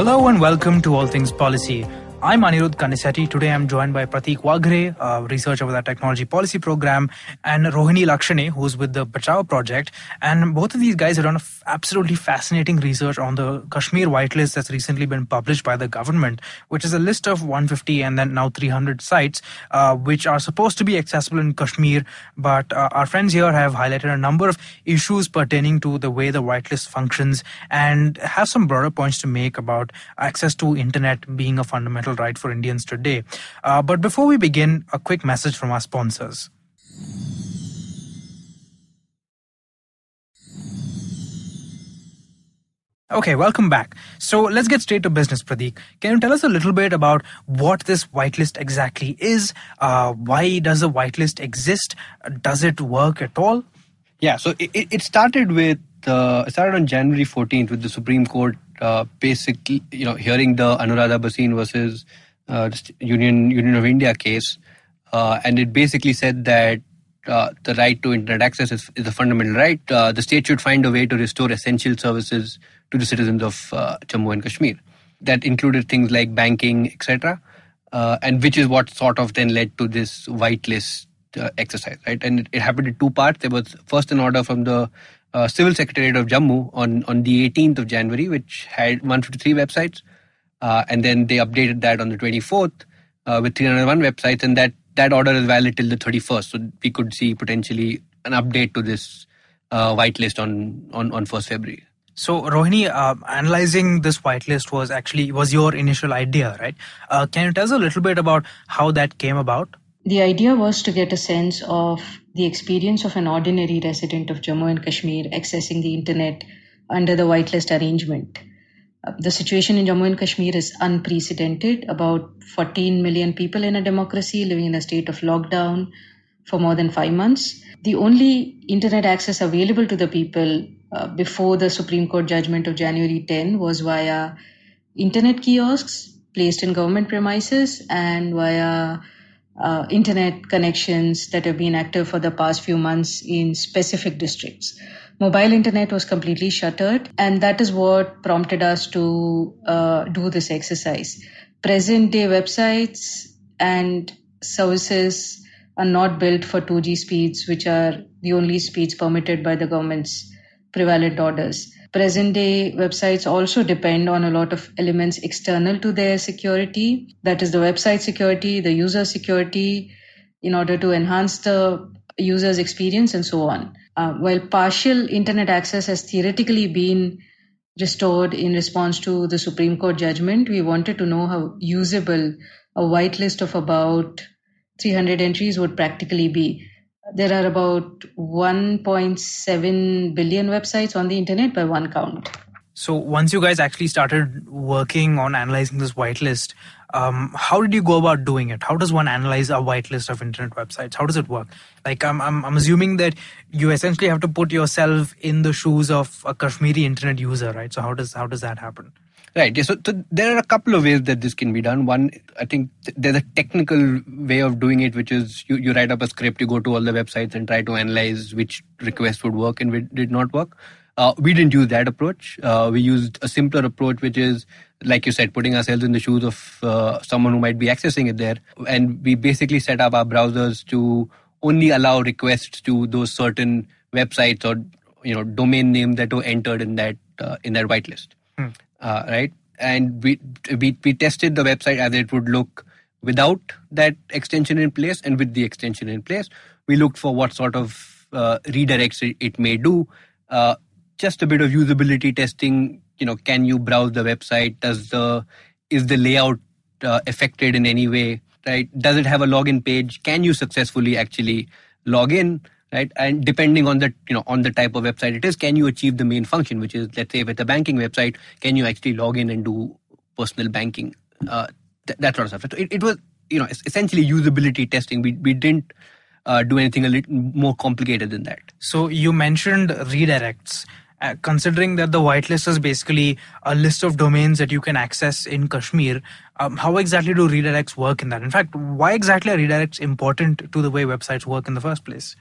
Hello and welcome to All Things Policy. I'm Anirudh Kanisetti. Today I'm joined by Prateek Waghre, a researcher with our technology policy program, and Rohini Lakshane, who's with the Bachchao project. And both of these guys have done absolutely fascinating research on the Kashmir whitelist that's recently been published by the government, which is a list of 150 and then now 300 sites, uh, which are supposed to be accessible in Kashmir. But uh, our friends here have highlighted a number of issues pertaining to the way the whitelist functions and have some broader points to make about access to internet being a fundamental right for Indians today. Uh, but before we begin, a quick message from our sponsors. Okay, welcome back. So let's get straight to business, Pradeep. Can you tell us a little bit about what this whitelist exactly is? Uh, why does a whitelist exist? Does it work at all? Yeah, so it, it started with uh, started on January 14th with the Supreme Court uh, basically, you know, hearing the Anuradha Bhasin versus uh, Union Union of India case, uh, and it basically said that uh, the right to internet access is, is a fundamental right. The state should find a way to restore essential services to the citizens of Jammu and Kashmir. That included things like banking, etc., and which is what sort of then led to this whitelist uh, exercise, right? And it, it, happened in two parts. There was first an order from the uh, Civil Secretariat of Jammu on, on the 18th of January, which had 153 websites, and then they updated that on the 24th with 301 websites, and that that order is valid till the 31st. So we could see potentially an update to this uh, whitelist on, on, on 1st February. So Rohini, uh, analyzing this whitelist was actually was your initial idea, right? Uh, can you tell us a little bit about how that came about? The idea was to get a sense of the experience of an ordinary resident of Jammu and Kashmir accessing the internet under the whitelist arrangement. Uh, the situation in Jammu and Kashmir is unprecedented. About 14 million people in a democracy living in a state of lockdown for more than five months. The only internet access available to the people uh, before the Supreme Court judgment of January 10 was via internet kiosks placed in government premises and via uh, internet connections that have been active for the past few months in specific districts. Mobile internet was completely shuttered, and that is what prompted us to uh, do this exercise. Present day websites and services are not built for 2G speeds, which are the only speeds permitted by the government's prevalent orders. Present day websites also depend on a lot of elements external to their security. That is the website security, the user security, in order to enhance the user's experience and so on. Uh, while partial internet access has theoretically been restored in response to the Supreme Court judgment, we wanted to know how usable a whitelist of about 300 entries would practically be. There are about 1.7 billion websites on the internet by one count. So, once you guys actually started working on analyzing this whitelist, um, how did you go about doing it? How does one analyze a whitelist of internet websites? How does it work? Like, I'm, I'm, I'm assuming that you essentially have to put yourself in the shoes of a Kashmiri internet user, right? So, how does how does that happen? Right. So, so, there are a couple of ways that this can be done. One, I think there's a technical way of doing it, which is you, you write up a script, you go to all the websites and try to analyze which requests would work and which did not work. Uh, we didn't use that approach. Uh, we used a simpler approach, which is, like you said, putting ourselves in the shoes of uh, someone who might be accessing it there. And we basically set up our browsers to only allow requests to those certain websites or you know domain names that were entered in that uh, in that whitelist. Hmm uh, right? And we, we we tested the website as it would look without that extension in place and with the extension in place. We looked for what sort of uh, redirects it, it, may do. Uh, just a bit of usability testing. You know, can you browse the website? Does the is the layout uh, affected in any way? Right? Does it have a login page? Can you successfully actually log in? Right? And depending on the you know on the type of website it is, can you achieve the main function, which is let's say with a banking website, can you actually log in and do personal banking, uh, th- that sort of stuff. So it, it was you know essentially usability testing. We we didn't uh, do anything a little more complicated than that. So you mentioned redirects. Uh, considering that the whitelist is basically a list of domains that you can access in Kashmir, um, how exactly do redirects work in that? In fact, why exactly are redirects important to the way websites work in the first place?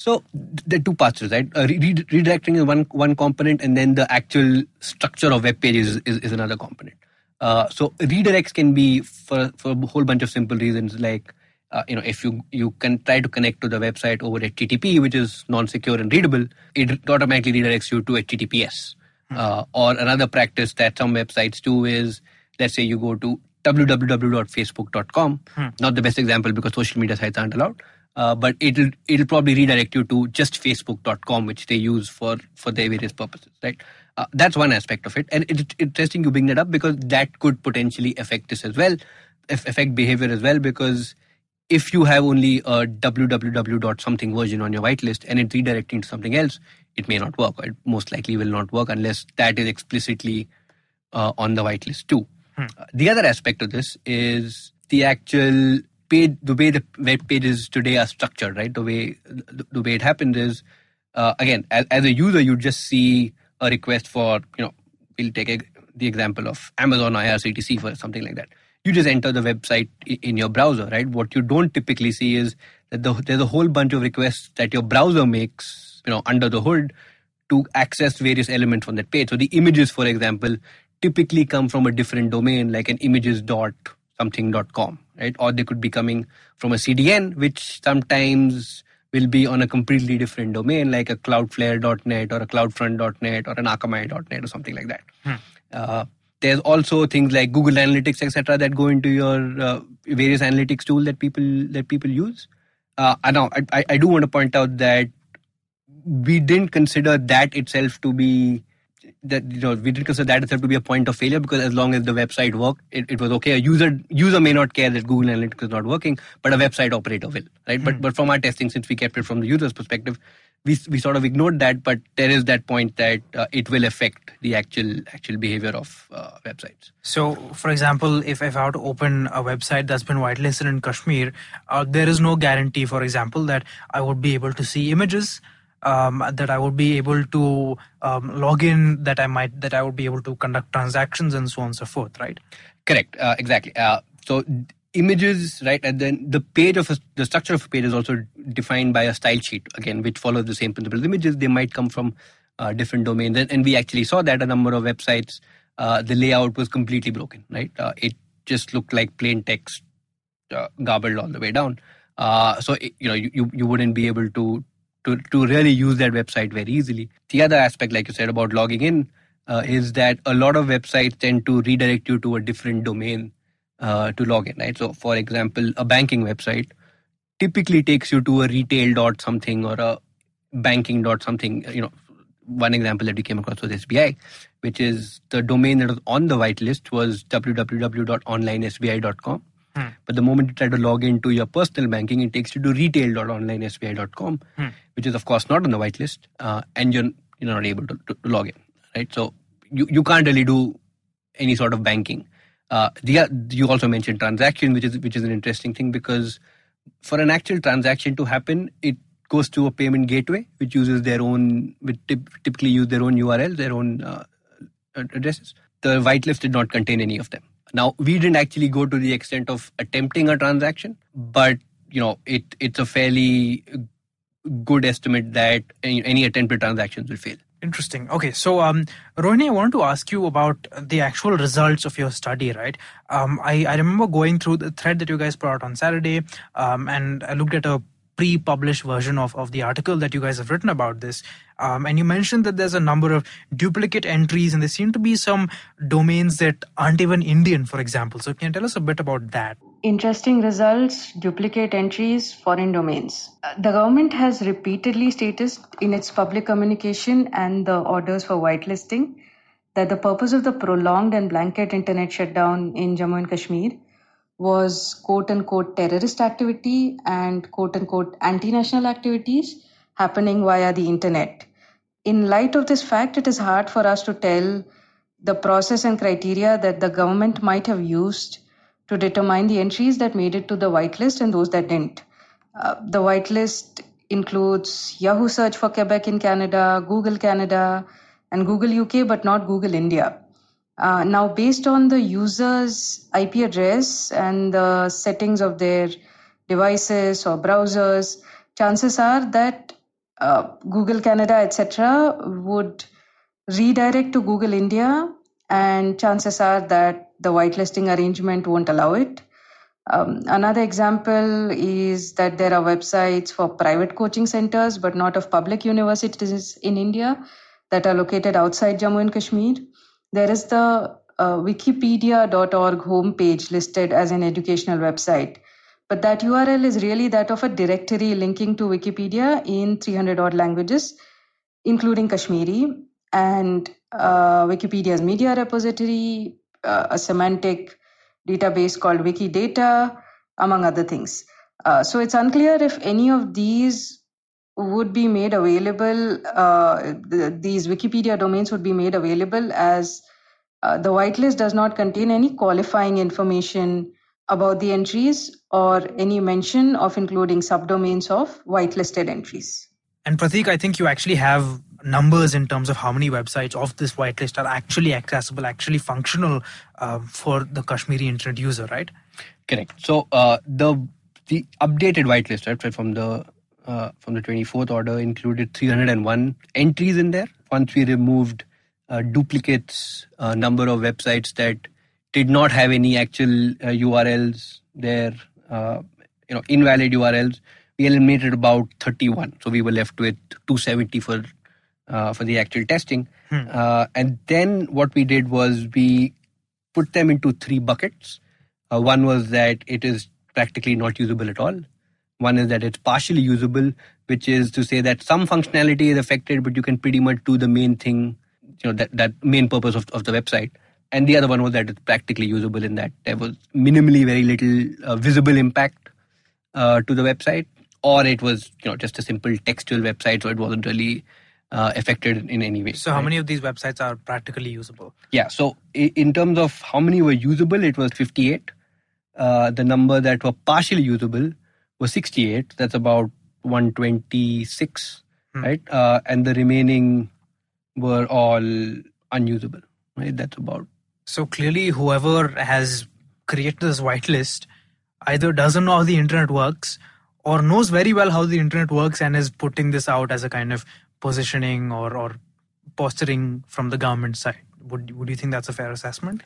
So there are two parts, right? Uh, re- redirecting is one one component, and then the actual structure of web pages is, is, is another component. Uh, so redirects can be for for a whole bunch of simple reasons, like uh, you know if you you can try to connect to the website over HTTP, which is non-secure and readable, it automatically redirects you to HTTPS. Hmm. Uh, or another practice that some websites do is, let's say you go to www.facebook.com. Hmm. Not the best example because social media sites aren't allowed. Uh, but it'll it'll probably redirect you to just facebook.com which they use for for their various purposes right? Uh, that's one aspect of it. And it's interesting you bring that up because that could potentially affect this as well affect behavior as well because if you have only a www something version on your whitelist and it's redirecting to something else it may not work. It most likely will not work unless that is explicitly uh, on the whitelist too. Hmm. Uh, the other aspect of this is the actual the way the web pages today are structured, right? The way the, the way it happens is, uh, again, as, as, a user, you just see a request for, you know, we'll take a, the example of Amazon IRCTC for something like that. You just enter the website in your browser, right? What you don't typically see is that the, there's a whole bunch of requests that your browser makes, you know, under the hood to access various elements on that page. So the images, for example, typically come from a different domain, like an images dot something.com, right? Or they could be coming from a CDN, which sometimes will be on a completely different domain, like a cloudflare.net or a cloudfront.net or an akamai.net or something like that. Hmm. Uh, there's also things like Google Analytics, etc., that go into your uh, various analytics tool that people that people use. Uh, I know I, I do want to point out that we didn't consider that itself to be that you know we didn't consider that itself to be a point of failure because as long as the website worked, it, it was okay. A user user may not care that Google Analytics is not working, but a website operator will, right? Mm. But hmm. but from our testing, since we kept it from the user's perspective, we we sort of ignored that. But there is that point that uh, it will affect the actual actual behavior of uh, websites. So, for example, if if I have to open a website that's been whitelisted in Kashmir, uh, there is no guarantee, for example, that I would be able to see images um, that I would be able to um, log in, that I might, that I would be able to conduct transactions and so on and so forth, right? Correct, uh, exactly. Uh, so images, right, and then the page of a, the structure of a page is also defined by a style sheet again, which follows the same principle. Images they might come from uh, different domains, and, and, we actually saw that a number of websites, uh, the layout was completely broken, right? Uh, it just looked like plain text uh, garbled all the way down. so it, you know you, you wouldn't be able to to, to really use that website very easily. The other aspect, like you said about logging in, uh, is that a lot of websites tend to redirect you to a different domain uh, to log in, right? So, for example, a banking website typically takes you to a retail dot something or a banking dot something. You know, one example that we came across was SBI, which is the domain that was on the whitelist was www.onlinesbi.com. Hmm. But the moment you try to log into your personal banking, it takes you to retail.onlinesbi.com, hmm. which is of course not on the whitelist, uh, and you're you're not able to, to, to, log in, right? So you, you can't really do any sort of banking. Uh, the, you also mentioned transaction, which is which is an interesting thing because for an actual transaction to happen, it goes to a payment gateway, which uses their own, which typically use their own URL, their own uh, addresses. The whitelist did not contain any of them. Now, we didn't actually go to the extent of attempting a transaction, but you know, it it's a fairly good estimate that any, attempted transactions will fail. Interesting. Okay, so um, Rohini, I wanted to ask you about the actual results of your study, right? Um, I, I remember going through the thread that you guys put out on Saturday, um, and I looked at a pre-published version of, of the article that you guys have written about this. Um, and you mentioned that there's a number of duplicate entries, and there seem to be some domains that aren't even Indian, for example. So can you tell us a bit about that? Interesting results, duplicate entries, foreign domains. Uh, the government has repeatedly stated in its public communication and the orders for whitelisting that the purpose of the prolonged and blanket internet shutdown in Jammu and Kashmir was quote unquote terrorist activity and quote unquote anti national activities happening via the internet. In light of this fact, it is hard for us to tell the process and criteria that the government might have used to determine the entries that made it to the whitelist and those that didn't. Uh, the whitelist includes Yahoo Search for Quebec in Canada, Google Canada, and Google UK, but not Google India. Uh, now, based on the user's IP address and the settings of their devices or browsers, chances are that uh, Google Canada, etc., would redirect to Google India, and chances are that the whitelisting arrangement won't allow it. Um, another example is that there are websites for private coaching centers, but not of public universities in India that are located outside Jammu and Kashmir. There is the uh, wikipedia.org homepage listed as an educational website. But that URL is really that of a directory linking to Wikipedia in 300 odd languages, including Kashmiri, and uh, Wikipedia's media repository, uh, a semantic database called Wikidata, among other things. Uh, so it's unclear if any of these would be made available, uh, the, these Wikipedia domains would be made available as uh, the whitelist does not contain any qualifying information about the entries or any mention of including subdomains of whitelisted entries. And Prateek, I think you actually have numbers in terms of how many websites of this whitelist are actually accessible, actually functional uh, for the Kashmiri internet user, right? Correct. So uh, the the updated whitelist, right, from the uh, from the 24th order included 301 entries in there. Once we removed uh, duplicates, uh, number of websites that did not have any actual URLs uh, there, uh, you know, invalid URLs, we eliminated about 31. So we were left with 270 for uh, for the actual testing. Hmm. and then what we did was we put them into three buckets. one was that it is practically not usable at all. One is that it's partially usable, which is to say that some functionality is affected, but you can pretty much do the main thing, you know, that, that main purpose of, of the website. And the other one was that it's practically usable in that there was minimally very little uh, visible impact uh, to the website, or it was you know just a simple textual website, so it wasn't really uh, affected in any way. So, right? how many of these websites are practically usable? Yeah. So, in terms of how many were usable, it was 58. Uh, the number that were partially usable was 68. That's about 126, hmm. right? Uh, and the remaining were all unusable, right? That's about. So clearly, whoever has created this whitelist either doesn't know how the internet works or knows very well how the internet works and is putting this out as a kind of positioning or, or posturing from the government side. Would, would you think that's a fair assessment?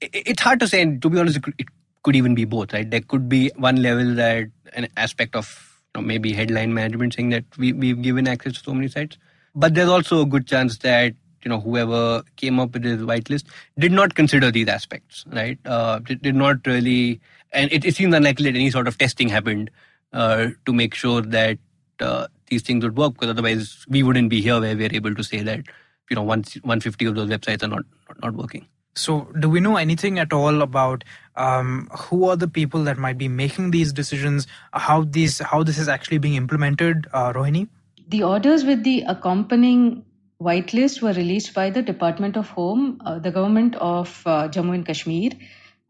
It's hard to say. And to be honest, it could even be both, right? There could be one level that an aspect of you know, maybe headline management saying that we, we've given access to so many sites. But there's also a good chance that you know whoever came up with this whitelist did not consider these aspects, right? Uh, did, did not really, and it, it seems unlikely that any sort of testing happened uh, to make sure that uh, these things would work, because otherwise we wouldn't be here where we're able to say that you know 150 of those websites are not not working. So, do we know anything at all about um, who are the people that might be making these decisions? How these how this is actually being implemented, uh, Rohini? The orders with the accompanying whitelist were released by the Department of Home, uh, the government of uh, Jammu and Kashmir,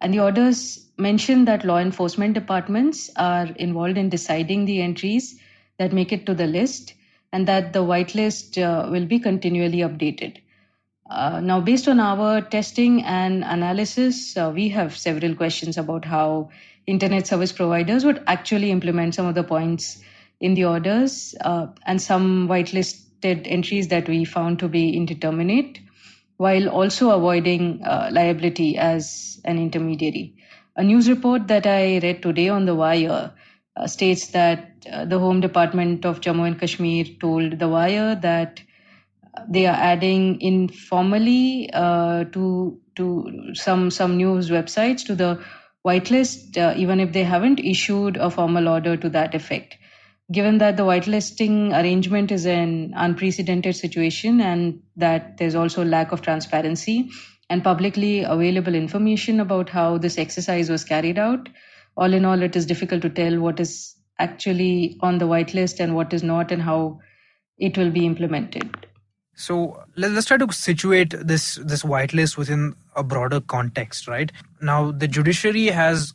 and the orders mention that law enforcement departments are involved in deciding the entries that make it to the list, and that the whitelist uh, will be continually updated. Uh, now, based on our testing and analysis, uh, we have several questions about how internet service providers would actually implement some of the points in the orders uh, and some whitelisted entries that we found to be indeterminate, while also avoiding uh, liability as an intermediary. A news report that I read today on The Wire uh, states that uh, the Home Department of Jammu and Kashmir told The Wire that they are adding informally uh, to to some some news websites to the whitelist, uh, even if they haven't issued a formal order to that effect. Given that the whitelisting arrangement is an unprecedented situation and that there's also lack of transparency and publicly available information about how this exercise was carried out, all in all, it is difficult to tell what is actually on the whitelist and what is not, and how it will be implemented. So let, us try to situate this this whitelist within a broader context, right? Now, the judiciary has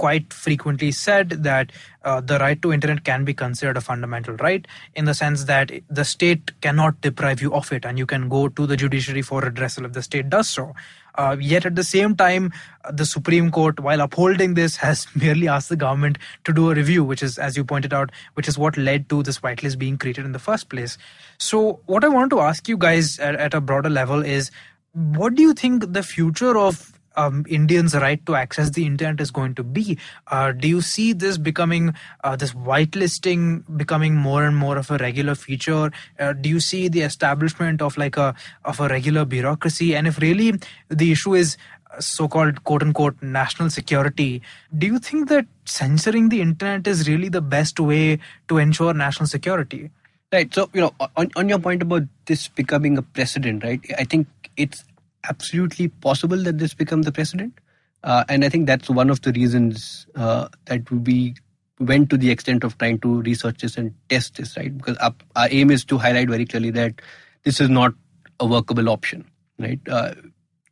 quite frequently said that uh, the right to internet can be considered a fundamental right in the sense that the state cannot deprive you of it and you can go to the judiciary for redressal if the state does so. Uh, yet at the same time uh, the supreme court while upholding this has merely asked the government to do a review which is as you pointed out which is what led to this whitelist being created in the first place. So what i want to ask you guys at, at a broader level is what do you think the future of um, Indians' right to access the internet is going to be. Uh, do you see this becoming uh, this whitelisting becoming more and more of a regular feature? Uh, do you see the establishment of like a of a regular bureaucracy? And if really the issue is so-called quote unquote national security do you think that censoring the internet is really the best way to ensure national security right so you know on, on your point about this becoming a precedent right i think it's absolutely possible that this becomes the precedent. Uh, and I think that's one of the reasons uh, that we went to the extent of trying to research this and test this, right? Because our, our aim is to highlight very clearly that this is not a workable option, right? Uh,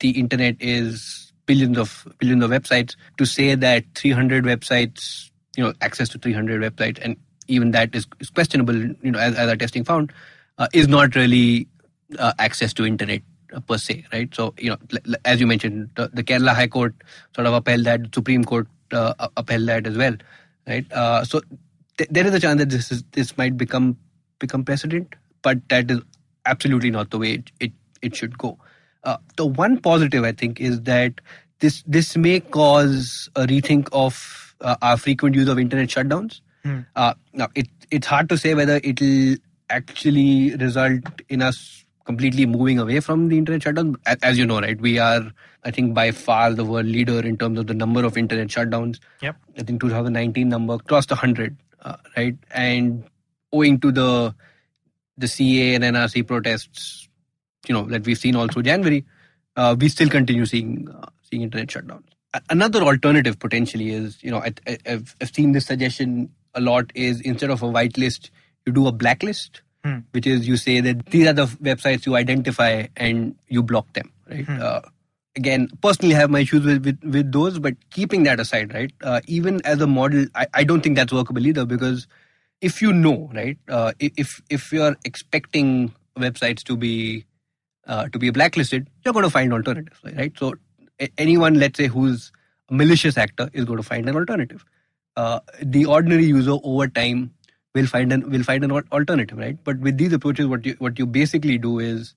the internet is billions of billions of websites. To say that 300 websites, you know, access to 300 websites, and even that is, is questionable, you know, as, as our testing found, uh, is not really uh, access to internet per se, right? So, you know, as you mentioned, the, the Kerala High Court sort of upheld that, Supreme Court uh, upheld that as well, right? Uh, so, th- there is a chance that this is this might become become precedent, but that is absolutely not the way it it, it should go. Uh, the one positive I think is that this this may cause a rethink of uh, our frequent use of internet shutdowns. Hmm. Uh, now, it it's hard to say whether it'll actually result in us completely moving away from the internet shutdown. As you know, right, we are, I think, by far the world leader in terms of the number of internet shutdowns. Yep. I think 2019 number crossed 100, uh, right? And owing to the the CAA and NRC protests, you know, that we've seen all through January, uh, we still continue seeing uh, seeing internet shutdowns. Another alternative potentially is, you know, I, have I've seen this suggestion a lot is instead of a whitelist, you do a blacklist hmm. which is you say that these are the websites you identify and you block them, right? Hmm. Uh, again, personally, I have my issues with, with, with those, but keeping that aside, right? Uh, even as a model, I, I don't think that's workable either because if you know, right, uh, if if you're expecting websites to be uh, to be blacklisted, you're going to find alternatives, right? So anyone, let's say, who's a malicious actor is going to find an alternative. Uh, the ordinary user over time we'll find an we'll find an alternative, right? But with these approaches, what you what you basically do is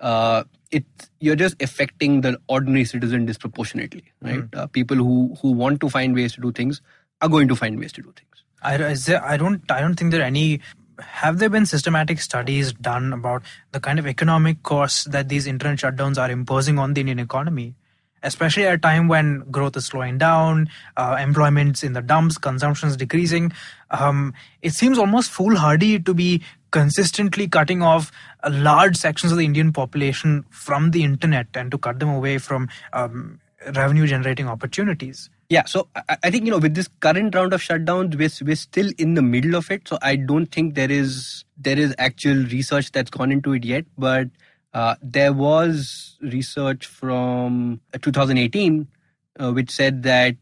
uh, it you're just affecting the ordinary citizen disproportionately, right? Mm. Uh, people who who want to find ways to do things are going to find ways to do things. I, there, I don't I don't think there are any have there been systematic studies done about the kind of economic costs that these internet shutdowns are imposing on the Indian economy? Especially at a time when growth is slowing down, uh, employment's in the dumps, consumption's decreasing. Um, it seems almost foolhardy to be consistently cutting off large sections of the Indian population from the internet and to cut them away from um, revenue generating opportunities. Yeah, so I think you know with this current round of shutdowns, we're, we're still in the middle of it. So I don't think there is there is actual research that's gone into it yet. But uh, there was research from uh, 2018 uh, which said that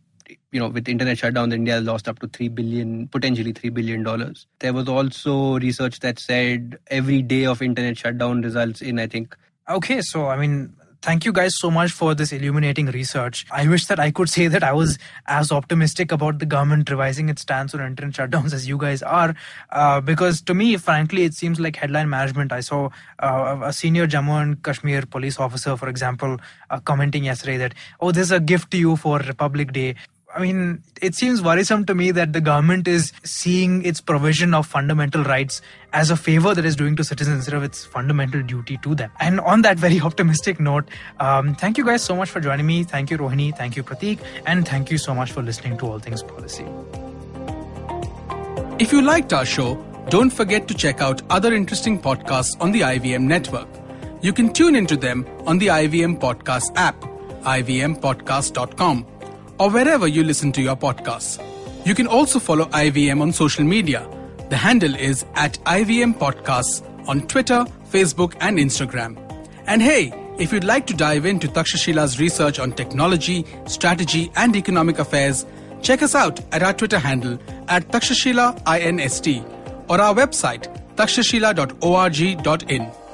you know with internet shutdown india lost up to 3 billion potentially 3 billion dollars. There was also research that said every day of internet shutdown results in i think okay so i mean thank you guys so much for this illuminating research. I wish that I could say that I was as optimistic about the government revising its stance on internet shutdowns as you guys are, uh, because to me, frankly, it seems like headline management. I saw uh, a senior Jammu and Kashmir police officer, for example, uh, commenting yesterday that, oh, this is a gift to you for Republic Day. I mean, it seems worrisome to me that the government is seeing its provision of fundamental rights as a favor that is doing to citizens instead of its fundamental duty to them. And on that very optimistic note, um, thank you guys so much for joining me. Thank you, Rohini. Thank you, Prateek. And thank you so much for listening to All Things Policy. If you liked our show, don't forget to check out other interesting podcasts on the IVM network. You can tune into them on the IVM Podcast app, ivmpodcast.com or wherever you listen to your podcasts. You can also follow IVM on social media. The handle is at IVM Podcasts on Twitter, Facebook, and Instagram. And hey, if you'd like to dive into Takshashila's research on technology, strategy, and economic affairs, check us out at our Twitter handle at Takshashila INST or our website takshashila.org.in.